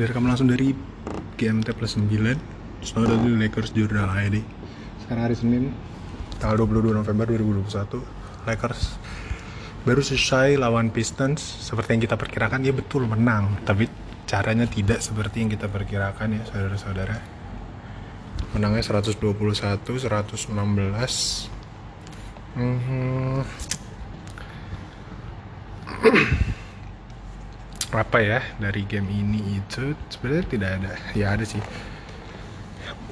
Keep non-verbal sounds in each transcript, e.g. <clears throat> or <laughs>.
direkam langsung dari GMT plus 9 Selamat datang di Lakers Jurnal ID Sekarang hari Senin Tanggal 22 November 2021 Lakers baru selesai lawan Pistons. Seperti yang kita perkirakan Ya betul menang. Tapi caranya tidak seperti yang kita perkirakan ya saudara-saudara. Menangnya 121 116 hmm. Apa ya dari game ini itu? Sebenarnya tidak ada. Ya ada sih.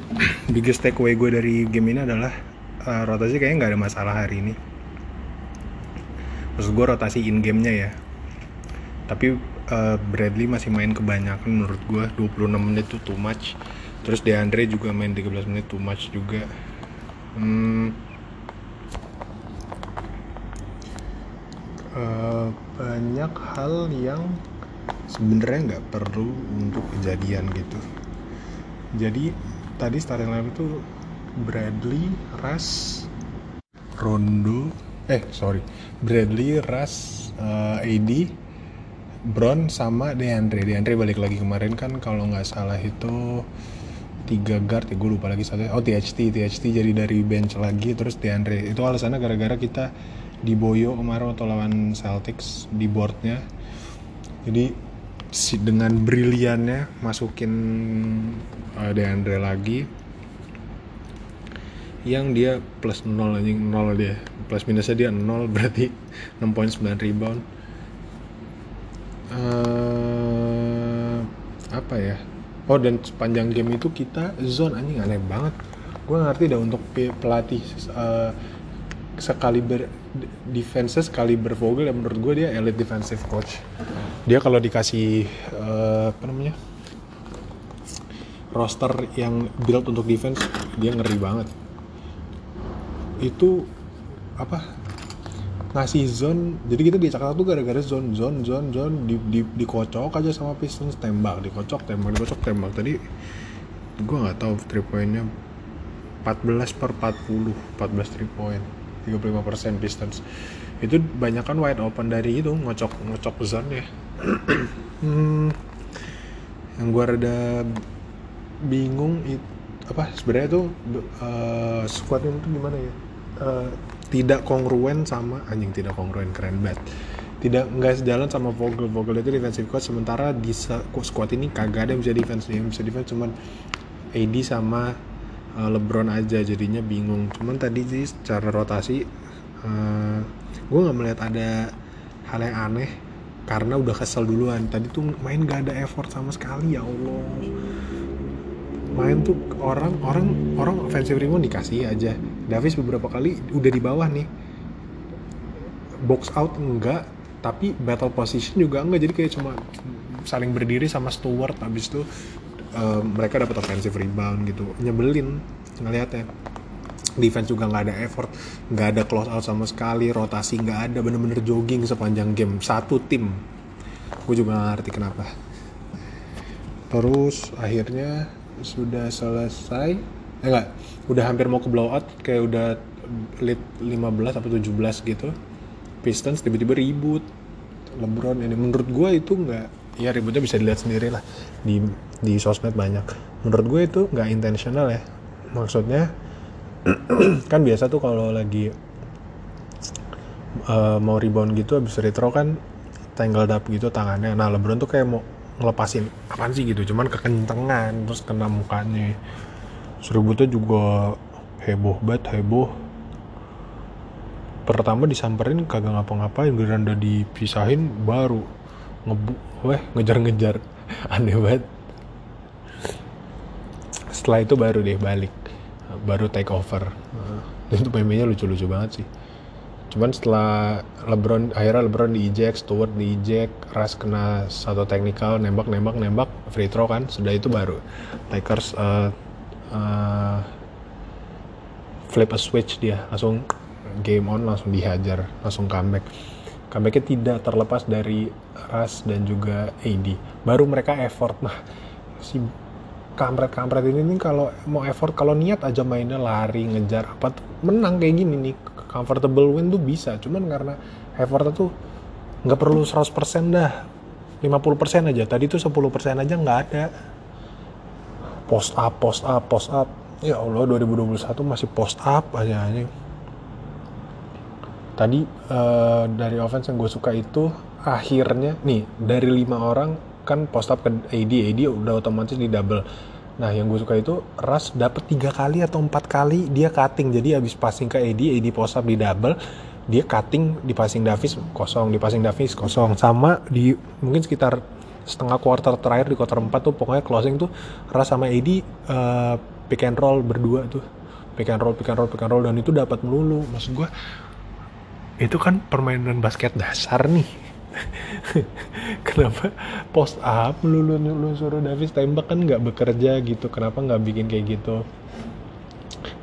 <clears throat> Biggest takeaway gue dari game ini adalah uh, rotasi kayaknya nggak ada masalah hari ini. Maksud gue rotasi in gamenya ya. Tapi uh, Bradley masih main kebanyakan menurut gue. 26 menit itu too much. Terus DeAndre juga main 13 menit too much juga. Hmm, uh, banyak hal yang sebenarnya nggak perlu untuk kejadian gitu. Jadi tadi starting line itu Bradley, Russ, Rondo, eh sorry. Bradley, Russ, uh, AD, Brown sama DeAndre. DeAndre balik lagi kemarin kan kalau nggak salah itu tiga guard ya gue lupa lagi satu. Oh THT THT jadi dari bench lagi terus DeAndre. Itu alasannya gara-gara kita diboyo kemarin atau lawan Celtics di boardnya jadi si dengan briliannya masukin uh, Deandre lagi yang dia plus 0 anjing 0 dia. Plus minusnya dia 0 <laughs> berarti 6.9 rebound. Uh, apa ya? Oh dan sepanjang game itu kita zone anjing aneh banget. Gue ngerti dah untuk pelatih uh, sekali ber defense sekali bervogel ya menurut gue dia elite defensive coach. Dia kalau dikasih uh, apa namanya roster yang build untuk defense dia ngeri banget. Itu apa ngasih zone jadi kita di Jakarta tuh gara-gara zone zone zone zone di, di, dikocok aja sama Pistons tembak dikocok tembak dikocok tembak. Tadi gue nggak tahu three pointnya 14 per 40 14 three point 35% Pistons itu banyak kan wide open dari itu ngocok ngocok zone ya <clears throat> hmm, yang gue rada bingung itu apa sebenarnya itu uh, squadnya itu gimana ya? Uh, tidak kongruen sama anjing tidak kongruen keren banget. Tidak nggak sejalan sama Vogel. Vogel itu defensive coach sementara di squad ini kagak ada yang bisa defense. Yang bisa defense cuman AD sama uh, LeBron aja jadinya bingung. Cuman tadi sih secara rotasi uh, gue nggak melihat ada hal yang aneh karena udah kesel duluan. Tadi tuh main gak ada effort sama sekali ya Allah. Main tuh orang orang orang offensive rebound dikasih aja. Davis beberapa kali udah di bawah nih. Box out enggak tapi battle position juga enggak. Jadi kayak cuma saling berdiri sama Stewart habis itu uh, mereka dapat offensive rebound gitu nyebelin ngelihatnya defense juga nggak ada effort nggak ada close out sama sekali rotasi nggak ada bener-bener jogging sepanjang game. Satu tim. Gue juga gak ngerti kenapa. Terus akhirnya sudah selesai. Eh enggak udah hampir mau ke blowout kayak udah lead 15 atau 17 gitu. Pistons tiba-tiba ribut. LeBron ini. Menurut gue itu nggak ya ributnya bisa dilihat sendiri lah di di sosmed banyak. Menurut gue itu nggak intentional ya. Maksudnya <clears throat> kan biasa tuh kalau lagi uh, mau rebound gitu habis retro kan tangled up gitu tangannya. Nah LeBron tuh kayak mau ngelepasin. Apaan sih gitu? Cuman kekencengan terus kena mukanya. Seributnya juga heboh banget heboh. Pertama disamperin kagak ngapa-ngapain. Giliran udah dipisahin baru ngebu weh ngejar-ngejar. <laughs> Aneh banget. Setelah itu baru deh balik. Baru take over. Dan itu pemainnya lucu-lucu banget sih. Cuman setelah LeBron akhirnya LeBron di eject Stewart di eject Russ kena satu technical nembak nembak nembak free throw kan. Sudah itu baru. Lakers uh, uh, flip a switch dia. Langsung game on langsung dihajar langsung comeback comebacknya tidak terlepas dari Russ dan juga AD baru mereka effort. Nah si kampret-kampret ini nih kalau mau effort kalau niat aja mainnya lari ngejar apa tuh menang kayak gini nih. Comfortable win tuh bisa cuman karena effortnya tuh nggak perlu 100% dah. 50% aja. Tadi tuh 10% aja nggak ada. Post up post up post up. Ya Allah 2021 masih post up aja anjing tadi uh, dari offense yang gue suka itu akhirnya nih dari lima orang kan post up ke AD AD udah otomatis di double. Nah yang gue suka itu Ras dapet tiga kali atau empat kali dia cutting. Jadi abis passing ke AD AD post up di double dia cutting di passing Davis kosong di passing Davis kosong. Sama di mungkin sekitar setengah quarter terakhir di quarter 4 tuh pokoknya closing tuh Ras sama AD uh, pick and roll berdua tuh. Pick and roll pick and roll pick and roll dan itu dapat melulu. Maksud gue itu kan permainan basket dasar nih <laughs> kenapa post up melulu lu suruh Davis tembak kan nggak bekerja gitu kenapa nggak bikin kayak gitu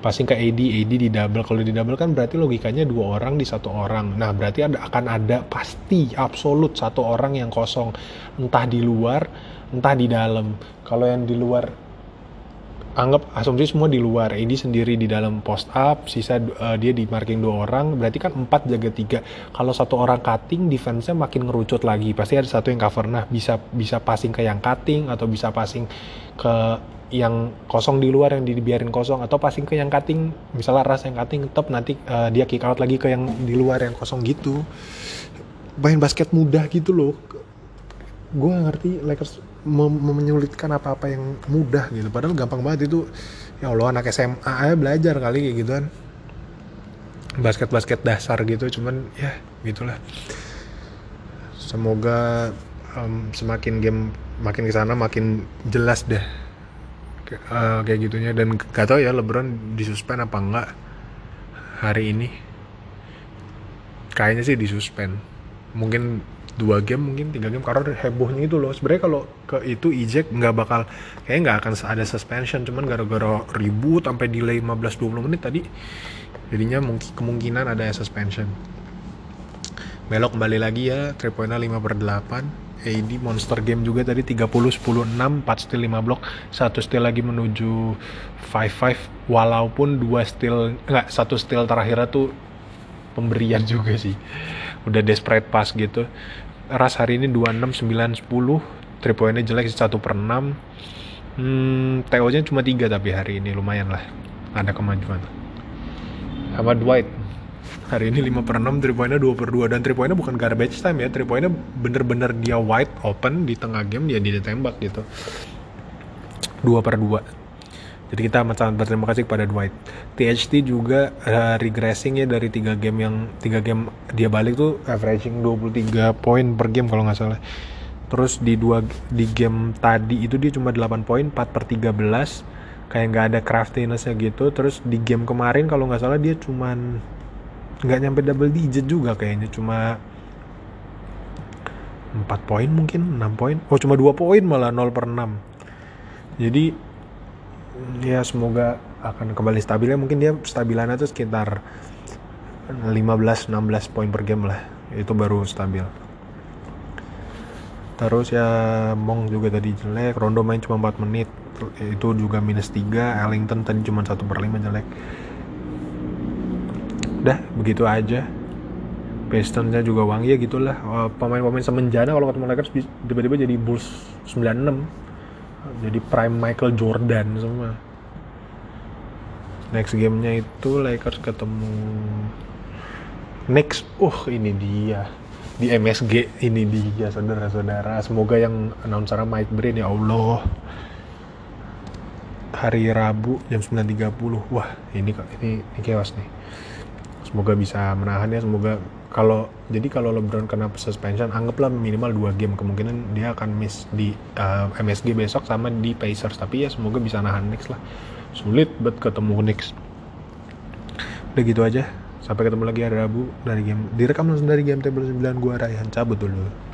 passing ke AD, AD di double. Kalau di double kan berarti logikanya dua orang di satu orang. Nah berarti ada, akan ada pasti absolut satu orang yang kosong. Entah di luar, entah di dalam. Kalau yang di luar anggap asumsi semua di luar. Ini sendiri di dalam post up sisa uh, dia di marking dua orang berarti kan empat jaga tiga. Kalau satu orang cutting defense-nya makin ngerucut lagi. Pasti ada satu yang cover. Nah bisa bisa passing ke yang cutting atau bisa passing ke yang kosong di luar yang dibiarin kosong atau passing ke yang cutting. Misalnya ras yang cutting top nanti uh, dia kick out lagi ke yang di luar yang kosong gitu. Main basket mudah gitu loh. Gue ngerti Lakers menyulitkan apa-apa yang mudah gitu. Padahal gampang banget itu ya Allah anak SMA aja belajar kali kayak gitu kan. Basket-basket dasar gitu cuman ya gitulah. Semoga um, semakin game makin ke sana makin jelas deh. Uh, kayak gitunya. Dan gak tau ya LeBron disuspend apa enggak hari ini. Kayaknya sih disuspend. Mungkin dua game mungkin tiga game karena hebohnya itu loh. Sebenarnya kalau ke itu eject nggak bakal kayak nggak akan ada suspension. Cuman gara-gara ribut sampai delay 15-20 menit tadi jadinya mungkin kemungkinan ada suspension. Belok kembali lagi ya 3 poinnya 5 per 8 AD monster game juga tadi 30 10 6 4 steal 5 block satu steal lagi menuju 5 5 walaupun dua steal enggak satu steal terakhirnya tuh pemberian <laughs> juga sih. Udah desperate pass gitu. Ras hari ini 26 9 10 3 poinnya jelek 1 per 6 hmm, TO nya cuma 3 tapi hari ini lumayan lah. Ada kemajuan. Sama Dwight. Hari ini 5 per 6 3 poinnya 2 per 2 dan 3 poinnya bukan garbage time ya. 3 poinnya bener-bener dia wide open di tengah game dia ditembak gitu. 2 per 2 jadi kita sangat berterima kasih kepada Dwight. THT juga uh, regressing ya dari tiga game yang tiga game dia balik tuh averaging 23 poin per game kalau nggak salah. Terus di dua di game tadi itu dia cuma 8 poin 4 per 13 kayak nggak ada craftinessnya gitu. Terus di game kemarin kalau nggak salah dia cuman nggak nyampe double digit juga kayaknya cuma 4 poin mungkin 6 poin oh cuma 2 poin malah 0 per 6 jadi ya semoga akan kembali stabil. Ya mungkin dia stabilannya tuh sekitar 15-16 poin per game lah. Itu baru stabil. Terus ya Mong juga tadi jelek. Rondo main cuma 4 menit. Itu juga minus 3 Ellington tadi cuma 1 per 5 jelek. Udah begitu aja. Pistonsnya juga wangi ya gitulah. Oh, pemain-pemain semenjana kalau ketemu Lakers tiba-tiba jadi Bulls 96 jadi prime Michael Jordan semua. Next gamenya itu Lakers ketemu next uh ini dia. Di MSG ini dia saudara-saudara. Semoga yang announcer Mike Brain ya Allah. Hari Rabu jam 9.30 wah ini ini ini chaos nih semoga bisa menahan ya semoga kalau jadi kalau LeBron kena suspension anggaplah minimal dua game kemungkinan dia akan miss di uh, eh, MSG besok sama di Pacers. Tapi ya semoga bisa nahan Knicks lah. Sulit buat ketemu Knicks. Udah gitu aja. Sampai ketemu lagi hari Rabu dari game direkam langsung dari game table 9 gua Raihan. Cabut dulu